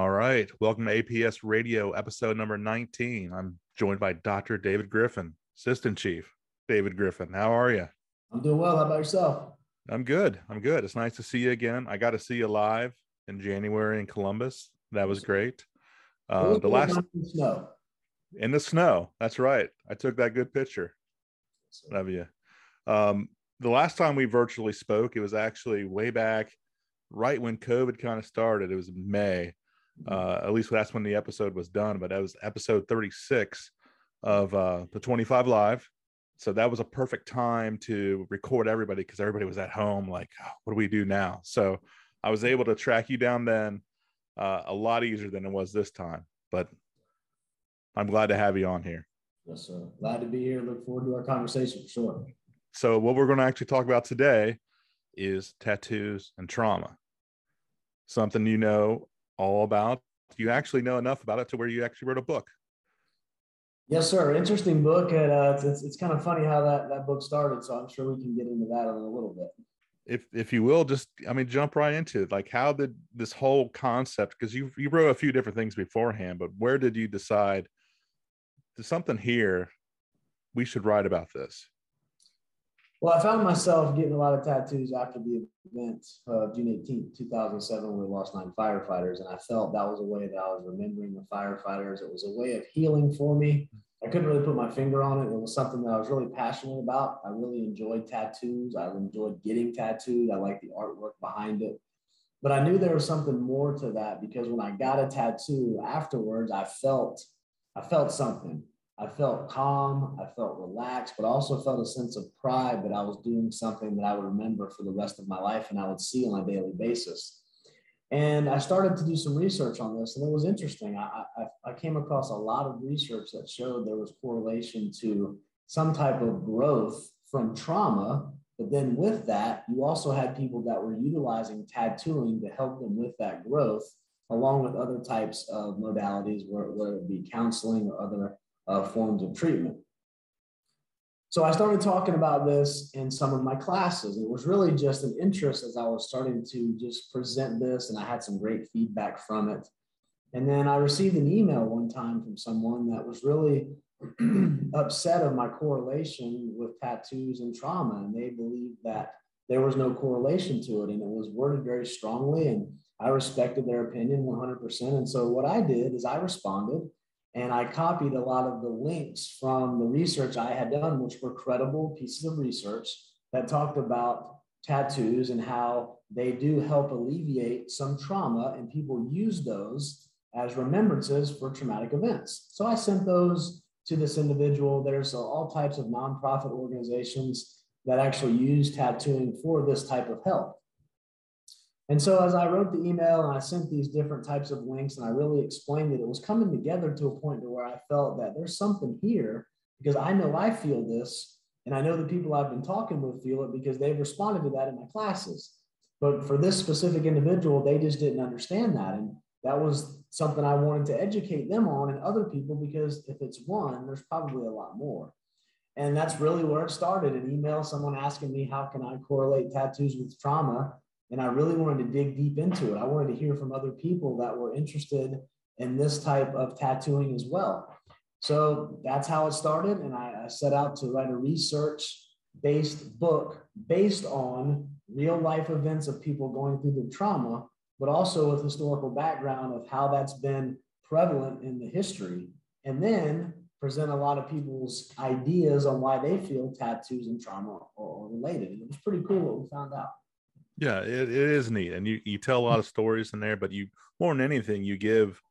right. Welcome to APS Radio, episode number 19. I'm joined by Dr. David Griffin, Assistant Chief David Griffin. How are you? I'm doing well. How about yourself? I'm good. I'm good. It's nice to see you again. I got to see you live in January in Columbus. That was great. Uh, the last in the snow. In the snow. That's right. I took that good picture of you. Um, the last time we virtually spoke, it was actually way back right when COVID kind of started. It was May. Uh, at least that's when the episode was done, but that was episode 36 of uh, the 25 Live. So that was a perfect time to record everybody because everybody was at home, like, oh, what do we do now? So I was able to track you down then uh, a lot easier than it was this time. But I'm glad to have you on here. Yes, sir. Glad to be here. Look forward to our conversation for sure. So, what we're going to actually talk about today is tattoos and trauma. Something you know all about. You actually know enough about it to where you actually wrote a book. Yes, sir. Interesting book, and uh, it's, it's kind of funny how that that book started. So I'm sure we can get into that in a little bit. If if you will, just I mean, jump right into it. Like, how did this whole concept? Because you you wrote a few different things beforehand, but where did you decide? There's something here. We should write about this. Well, I found myself getting a lot of tattoos after the event of June 18th, 2007, when we lost nine firefighters. And I felt that was a way that I was remembering the firefighters. It was a way of healing for me. I couldn't really put my finger on it. It was something that I was really passionate about. I really enjoyed tattoos. I enjoyed getting tattooed. I liked the artwork behind it. But I knew there was something more to that because when I got a tattoo afterwards, I felt I felt something. I felt calm, I felt relaxed, but also felt a sense of pride that I was doing something that I would remember for the rest of my life and I would see on a daily basis. And I started to do some research on this, and it was interesting. I, I, I came across a lot of research that showed there was correlation to some type of growth from trauma. But then with that, you also had people that were utilizing tattooing to help them with that growth, along with other types of modalities, whether it be counseling or other uh, forms of treatment. So I started talking about this in some of my classes. It was really just an interest as I was starting to just present this, and I had some great feedback from it. And then I received an email one time from someone that was really upset of my correlation with tattoos and trauma. And they believed that there was no correlation to it. And it was worded very strongly. And I respected their opinion 100%. And so what I did is I responded and I copied a lot of the links from the research I had done, which were credible pieces of research that talked about tattoos and how they do help alleviate some trauma, and people use those as remembrances for traumatic events. So I sent those to this individual. There's all types of nonprofit organizations that actually use tattooing for this type of help. And so as I wrote the email and I sent these different types of links and I really explained it, it was coming together to a point to where I felt that there's something here because I know I feel this and I know the people I've been talking with feel it because they've responded to that in my classes. But for this specific individual, they just didn't understand that. And that was something I wanted to educate them on and other people because if it's one, there's probably a lot more. And that's really where it started an email, someone asking me, how can I correlate tattoos with trauma? And I really wanted to dig deep into it. I wanted to hear from other people that were interested in this type of tattooing as well. So that's how it started. And I, I set out to write a research based book based on real life events of people going through the trauma, but also with historical background of how that's been prevalent in the history. And then present a lot of people's ideas on why they feel tattoos and trauma are related. It was pretty cool what we found out. Yeah, it, it is neat. And you, you tell a lot of stories in there, but you more than anything, you give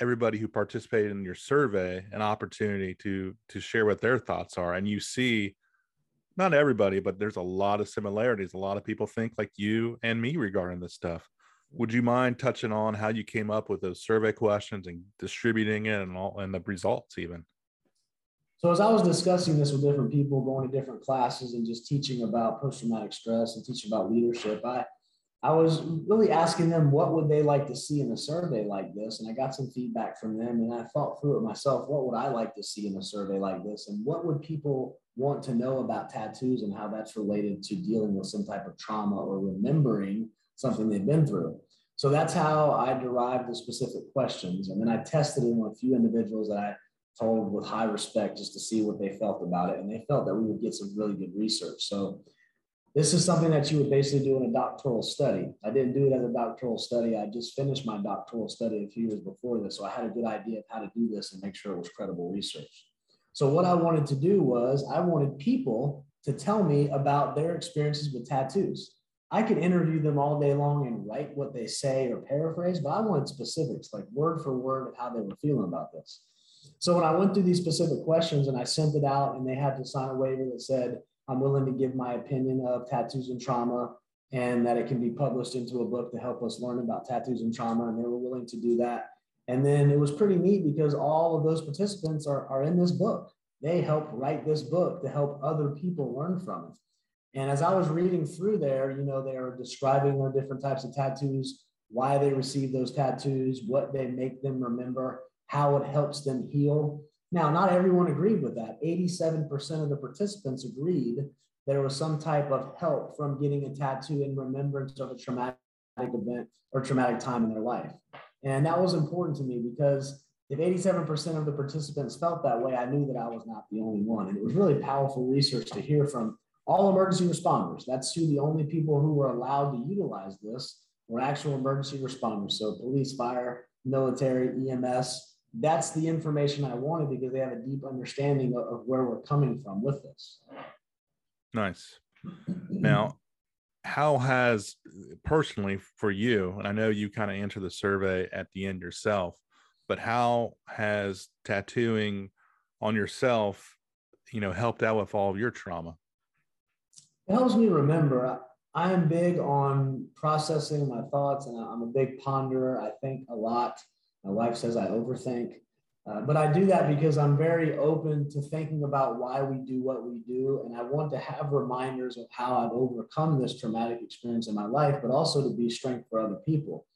everybody who participated in your survey an opportunity to to share what their thoughts are. And you see not everybody, but there's a lot of similarities. A lot of people think like you and me regarding this stuff. Would you mind touching on how you came up with those survey questions and distributing it and all and the results even? So as I was discussing this with different people, going to different classes and just teaching about post-traumatic stress and teaching about leadership, I I was really asking them what would they like to see in a survey like this, and I got some feedback from them, and I thought through it myself. What would I like to see in a survey like this, and what would people want to know about tattoos and how that's related to dealing with some type of trauma or remembering something they've been through? So that's how I derived the specific questions. And then I tested it on a few individuals that I told with high respect just to see what they felt about it. And they felt that we would get some really good research. So this is something that you would basically do in a doctoral study. I didn't do it as a doctoral study. I just finished my doctoral study a few years before this. So I had a good idea of how to do this and make sure it was credible research. So what I wanted to do was I wanted people to tell me about their experiences with tattoos. I could interview them all day long and write what they say or paraphrase, but I wanted specifics, like word for word of how they were feeling about this. So when I went through these specific questions and I sent it out and they had to sign a waiver that said, I'm willing to give my opinion of tattoos and trauma and that it can be published into a book to help us learn about tattoos and trauma. And they were willing to do that. And then it was pretty neat because all of those participants are, are in this book. They help write this book to help other people learn from it. And as I was reading through there, you know, they are describing their different types of tattoos, why they receive those tattoos, what they make them remember how it helps them heal. Now, not everyone agreed with that. 87% of the participants agreed that there was some type of help from getting a tattoo in remembrance of a traumatic event or traumatic time in their life. And that was important to me because if 87% of the participants felt that way, I knew that I was not the only one. And it was really powerful research to hear from all emergency responders. That's who the only people who were allowed to utilize this were actual emergency responders. So police, fire, military, EMS, that's the information I wanted because they have a deep understanding of, of where we're coming from with this. Nice. Now, how has personally for you, and I know you kind of answer the survey at the end yourself, but how has tattooing on yourself, you know, helped out with all of your trauma? It helps me remember. I am big on processing my thoughts and I'm a big ponderer. I think a lot. My wife says I overthink. Uh, but I do that because I'm very open to thinking about why we do what we do. And I want to have reminders of how I've overcome this traumatic experience in my life, but also to be strength for other people.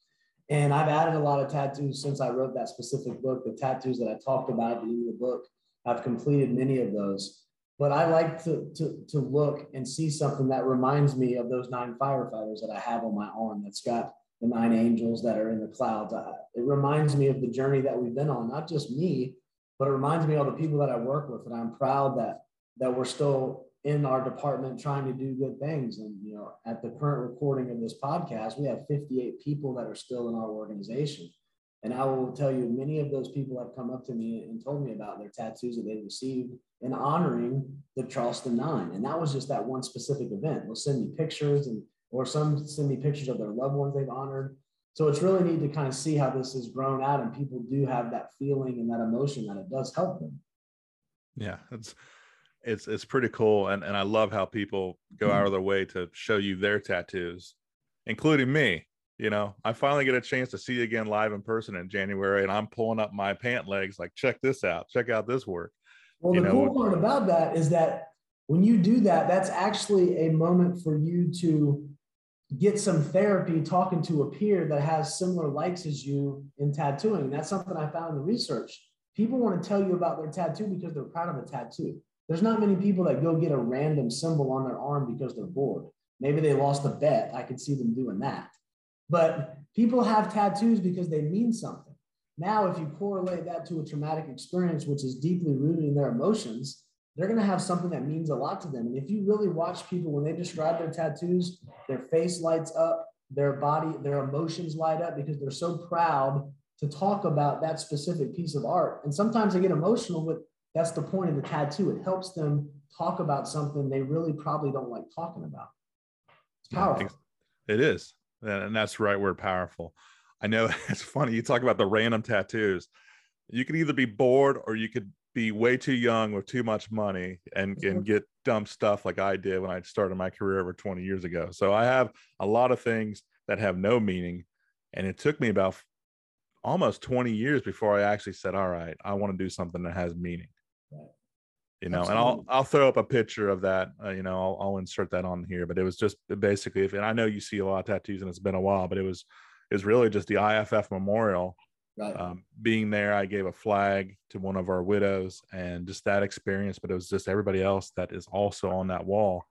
And I've added a lot of tattoos since I wrote that specific book. The tattoos that I talked about at the end of the book, I've completed many of those. But I like to, to, to look and see something that reminds me of those nine firefighters that I have on my arm that's got the nine angels that are in the clouds. Uh, it reminds me of the journey that we've been on, not just me, but it reminds me of all the people that I work with. And I'm proud that that we're still in our department trying to do good things. And you know, at the current recording of this podcast, we have 58 people that are still in our organization. And I will tell you, many of those people have come up to me and told me about their tattoos that they received in honoring the Charleston Nine. And that was just that one specific event. They'll send me pictures and or some send me pictures of their loved ones they've honored. So it's really neat to kind of see how this has grown out and people do have that feeling and that emotion that it does help them. Yeah, it's it's it's pretty cool. And and I love how people go out of their way to show you their tattoos, including me. You know, I finally get a chance to see you again live in person in January, and I'm pulling up my pant legs like, check this out, check out this work. Well, you the know, cool part about that is that when you do that, that's actually a moment for you to get some therapy talking to a peer that has similar likes as you in tattooing. That's something I found in the research. People want to tell you about their tattoo because they're proud of a tattoo. There's not many people that go get a random symbol on their arm because they're bored. Maybe they lost a bet. I could see them doing that. But people have tattoos because they mean something. Now, if you correlate that to a traumatic experience, which is deeply rooted in their emotions, they're going to have something that means a lot to them. And if you really watch people when they describe their tattoos, their face lights up, their body, their emotions light up because they're so proud to talk about that specific piece of art. And sometimes they get emotional but that's the point of the tattoo. It helps them talk about something they really probably don't like talking about. It's powerful. It is. And that's the right word powerful. I know it's funny. You talk about the random tattoos. You could either be bored or you could be way too young with too much money and, and mm-hmm. get dumb stuff like I did when I started my career over 20 years ago. So I have a lot of things that have no meaning. And it took me about almost 20 years before I actually said, all right, I want to do something that has meaning. You know, Absolutely. and I'll I'll throw up a picture of that. Uh, you know, I'll, I'll insert that on here. But it was just basically, if and I know you see a lot of tattoos, and it's been a while, but it was it was really just the IFF memorial Right. Um, being there, I gave a flag to one of our widows, and just that experience. But it was just everybody else that is also on that wall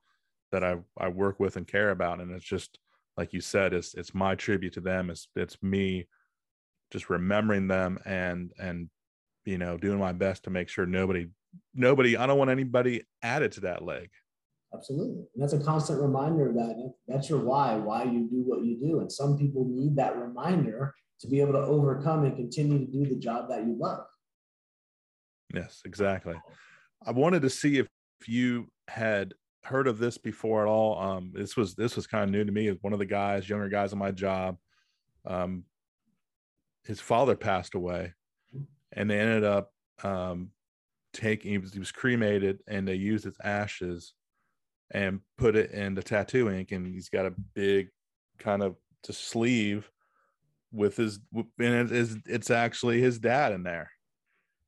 that I I work with and care about, and it's just like you said, it's it's my tribute to them. It's it's me just remembering them and and you know doing my best to make sure nobody nobody I don't want anybody added to that leg. Absolutely. And that's a constant reminder that that's your why, why you do what you do. And some people need that reminder to be able to overcome and continue to do the job that you love. Yes, exactly. I wanted to see if, if you had heard of this before at all. Um, this was this was kind of new to me. One of the guys, younger guys on my job, um, his father passed away, and they ended up um, taking. He was, he was cremated, and they used his ashes and put it in the tattoo ink, and he's got a big kind of just sleeve with his and it's, it's actually his dad in there.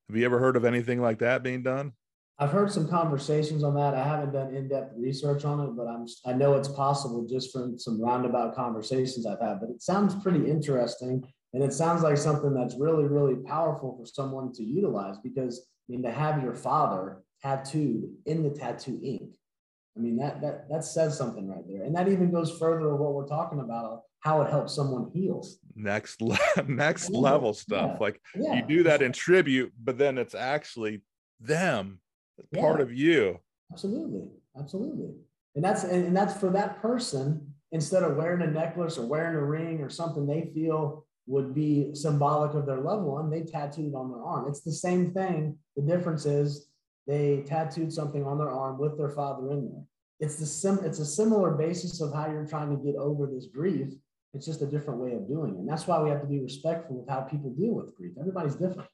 Have you ever heard of anything like that being done? I've heard some conversations on that. I haven't done in-depth research on it, but I'm I know it's possible just from some roundabout conversations I've had. But it sounds pretty interesting, and it sounds like something that's really really powerful for someone to utilize because I mean to have your father tattooed in the tattoo ink. I mean that that that says something right there, and that even goes further of what we're talking about how it helps someone heal. Next, le- next yeah. level stuff. Yeah. Like yeah. you do that in tribute, but then it's actually them, part of you. Absolutely, absolutely, and that's and, and that's for that person. Instead of wearing a necklace or wearing a ring or something they feel would be symbolic of their loved one, they tattooed on their arm. It's the same thing. The difference is they tattooed something on their arm with their father in there. It's the sim. It's a similar basis of how you're trying to get over this grief it's just a different way of doing it. And that's why we have to be respectful with how people deal with grief. Everybody's different.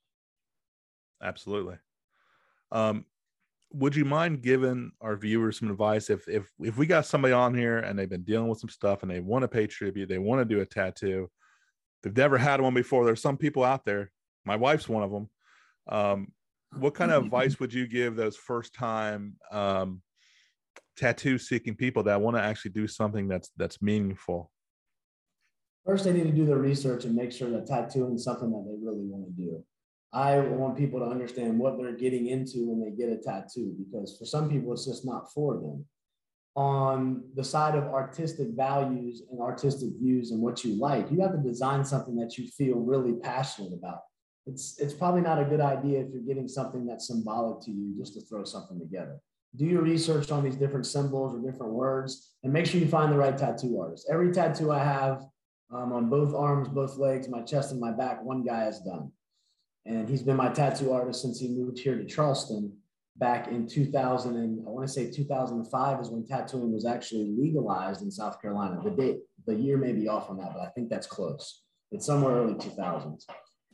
Absolutely. Um, would you mind giving our viewers some advice if if if we got somebody on here and they've been dealing with some stuff and they want to pay tribute, they want to do a tattoo, they've never had one before. There's some people out there. My wife's one of them. Um, what kind of advice would you give those first time um, tattoo seeking people that want to actually do something that's that's meaningful? First, they need to do their research and make sure that tattooing is something that they really want to do. I want people to understand what they're getting into when they get a tattoo because for some people, it's just not for them. On the side of artistic values and artistic views and what you like, you have to design something that you feel really passionate about. It's, it's probably not a good idea if you're getting something that's symbolic to you just to throw something together. Do your research on these different symbols or different words and make sure you find the right tattoo artist. Every tattoo I have um, on both arms, both legs, my chest, and my back. One guy has done. And he's been my tattoo artist since he moved here to Charleston back in 2000. And I want to say 2005 is when tattooing was actually legalized in South Carolina. The date, the year may be off on that, but I think that's close. It's somewhere early 2000s.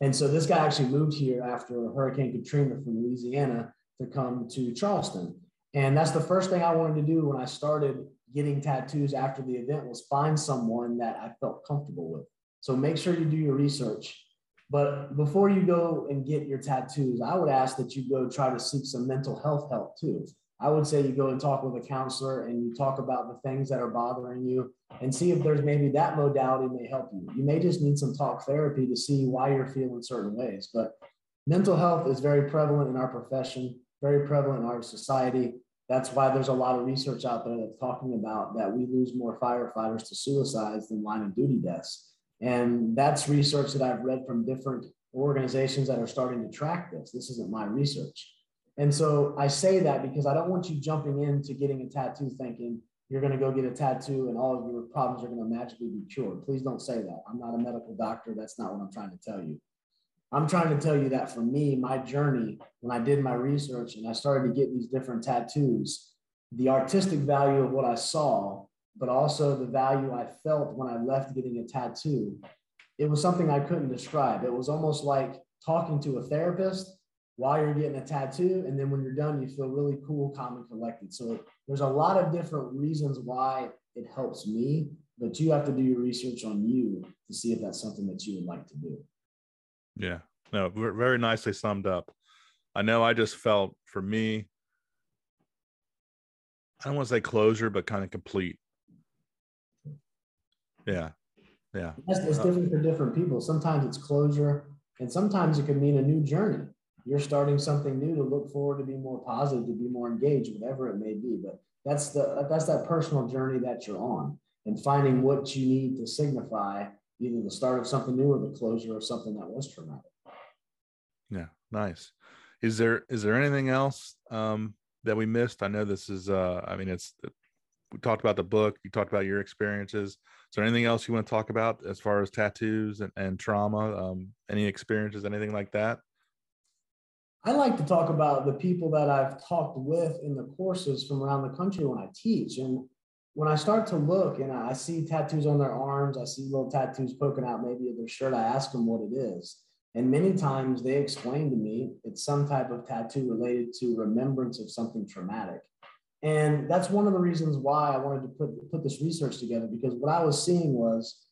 And so this guy actually moved here after Hurricane Katrina from Louisiana to come to Charleston. And that's the first thing I wanted to do when I started getting tattoos after the event was find someone that I felt comfortable with. So make sure you do your research. But before you go and get your tattoos, I would ask that you go try to seek some mental health help too. I would say you go and talk with a counselor and you talk about the things that are bothering you and see if there's maybe that modality may help you. You may just need some talk therapy to see why you're feeling certain ways. But mental health is very prevalent in our profession, very prevalent in our society. That's why there's a lot of research out there that's talking about that we lose more firefighters to suicides than line of duty deaths. And that's research that I've read from different organizations that are starting to track this. This isn't my research. And so I say that because I don't want you jumping into getting a tattoo thinking you're going to go get a tattoo and all of your problems are going to magically be cured. Please don't say that. I'm not a medical doctor. That's not what I'm trying to tell you. I'm trying to tell you that for me, my journey, when I did my research and I started to get these different tattoos, the artistic value of what I saw, but also the value I felt when I left getting a tattoo, it was something I couldn't describe. It was almost like talking to a therapist while you're getting a tattoo. And then when you're done, you feel really cool, calm, and collected. So there's a lot of different reasons why it helps me, but you have to do your research on you to see if that's something that you would like to do. Yeah, no, very nicely summed up. I know I just felt for me, I don't want to say closure, but kind of complete. Yeah. Yeah. It's, it's uh, different for different people. Sometimes it's closure, and sometimes it could mean a new journey. You're starting something new to look forward to be more positive, to be more engaged, whatever it may be. But that's the that's that personal journey that you're on. and finding what you need to signify either the start of something new or the closure of something that was traumatic. Yeah, nice. Is there is there anything else um, that we missed? I know this is. Uh, I mean, it's we talked about the book. You talked about your experiences. Is there anything else you want to talk about as far as tattoos and, and trauma? Um, any experiences, anything like that? I like to talk about the people that I've talked with in the courses from around the country when I teach. And when I start to look and I see tattoos on their arms, I see little tattoos poking out maybe of their shirt, I ask them what it is. And many times they explain to me it's some type of tattoo related to remembrance of something traumatic. And that's one of the reasons why I wanted to put, put this research together because what I was seeing was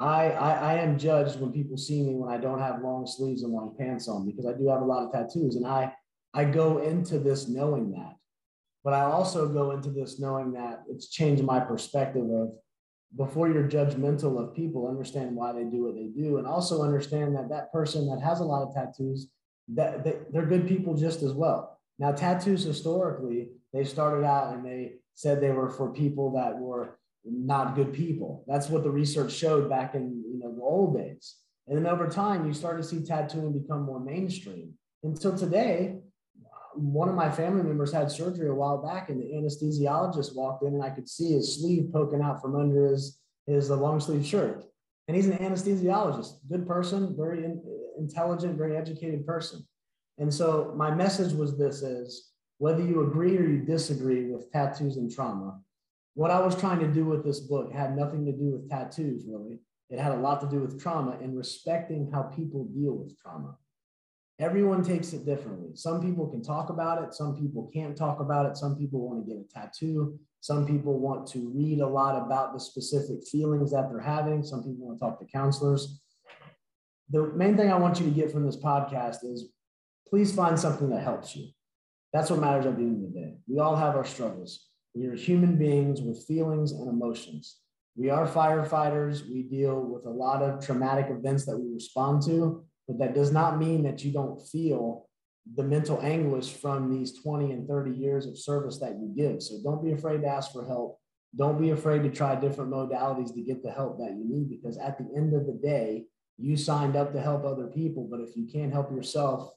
I, I, I am judged when people see me when I don't have long sleeves and long pants on because I do have a lot of tattoos and I I go into this knowing that. But I also go into this knowing that it's changed my perspective of before you're judgmental of people, understand why they do what they do, and also understand that that person that has a lot of tattoos, that, they're good people just as well. Now, tattoos historically, they started out and they said they were for people that were not good people. That's what the research showed back in you know the old days. And then over time, you start to see tattooing become more mainstream. Until today, one of my family members had surgery a while back, and the anesthesiologist walked in, and I could see his sleeve poking out from under his his long sleeve shirt. And he's an anesthesiologist, good person, very in, intelligent, very educated person. And so my message was this: is whether you agree or you disagree with tattoos and trauma, what I was trying to do with this book had nothing to do with tattoos, really. It had a lot to do with trauma and respecting how people deal with trauma. Everyone takes it differently. Some people can talk about it, some people can't talk about it, some people want to get a tattoo, some people want to read a lot about the specific feelings that they're having, some people want to talk to counselors. The main thing I want you to get from this podcast is please find something that helps you. That's what matters at the end of the day. We all have our struggles. We are human beings with feelings and emotions. We are firefighters. We deal with a lot of traumatic events that we respond to, but that does not mean that you don't feel the mental anguish from these 20 and 30 years of service that you give. So don't be afraid to ask for help. Don't be afraid to try different modalities to get the help that you need because at the end of the day, you signed up to help other people. But if you can't help yourself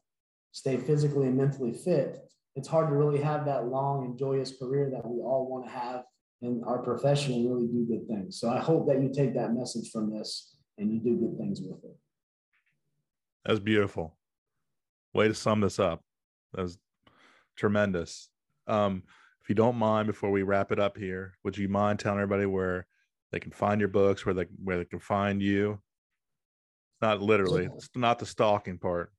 stay physically and mentally fit, it's hard to really have that long and joyous career that we all want to have in our profession and really do good things. So I hope that you take that message from this and you do good things with it. That's beautiful. Way to sum this up. That was tremendous. Um, if you don't mind, before we wrap it up here, would you mind telling everybody where they can find your books, where they where they can find you? Not literally, it's not the stalking part.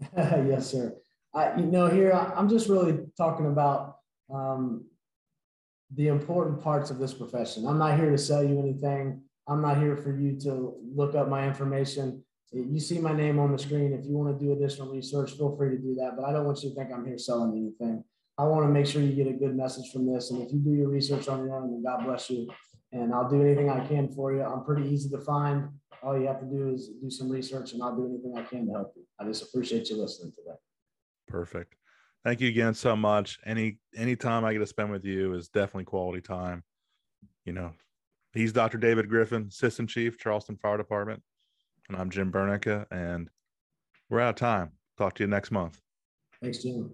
yes, sir. I, you know, here I'm just really talking about um, the important parts of this profession. I'm not here to sell you anything. I'm not here for you to look up my information. You see my name on the screen. If you want to do additional research, feel free to do that. But I don't want you to think I'm here selling anything. I want to make sure you get a good message from this. And if you do your research on your own, then God bless you. And I'll do anything I can for you. I'm pretty easy to find. All you have to do is do some research, and I'll do anything I can to help you. I just appreciate you listening today. Perfect. Thank you again so much. Any any time I get to spend with you is definitely quality time. You know, he's Dr. David Griffin, Assistant Chief, Charleston Fire Department, and I'm Jim Burneka, and we're out of time. Talk to you next month. Thanks, Jim.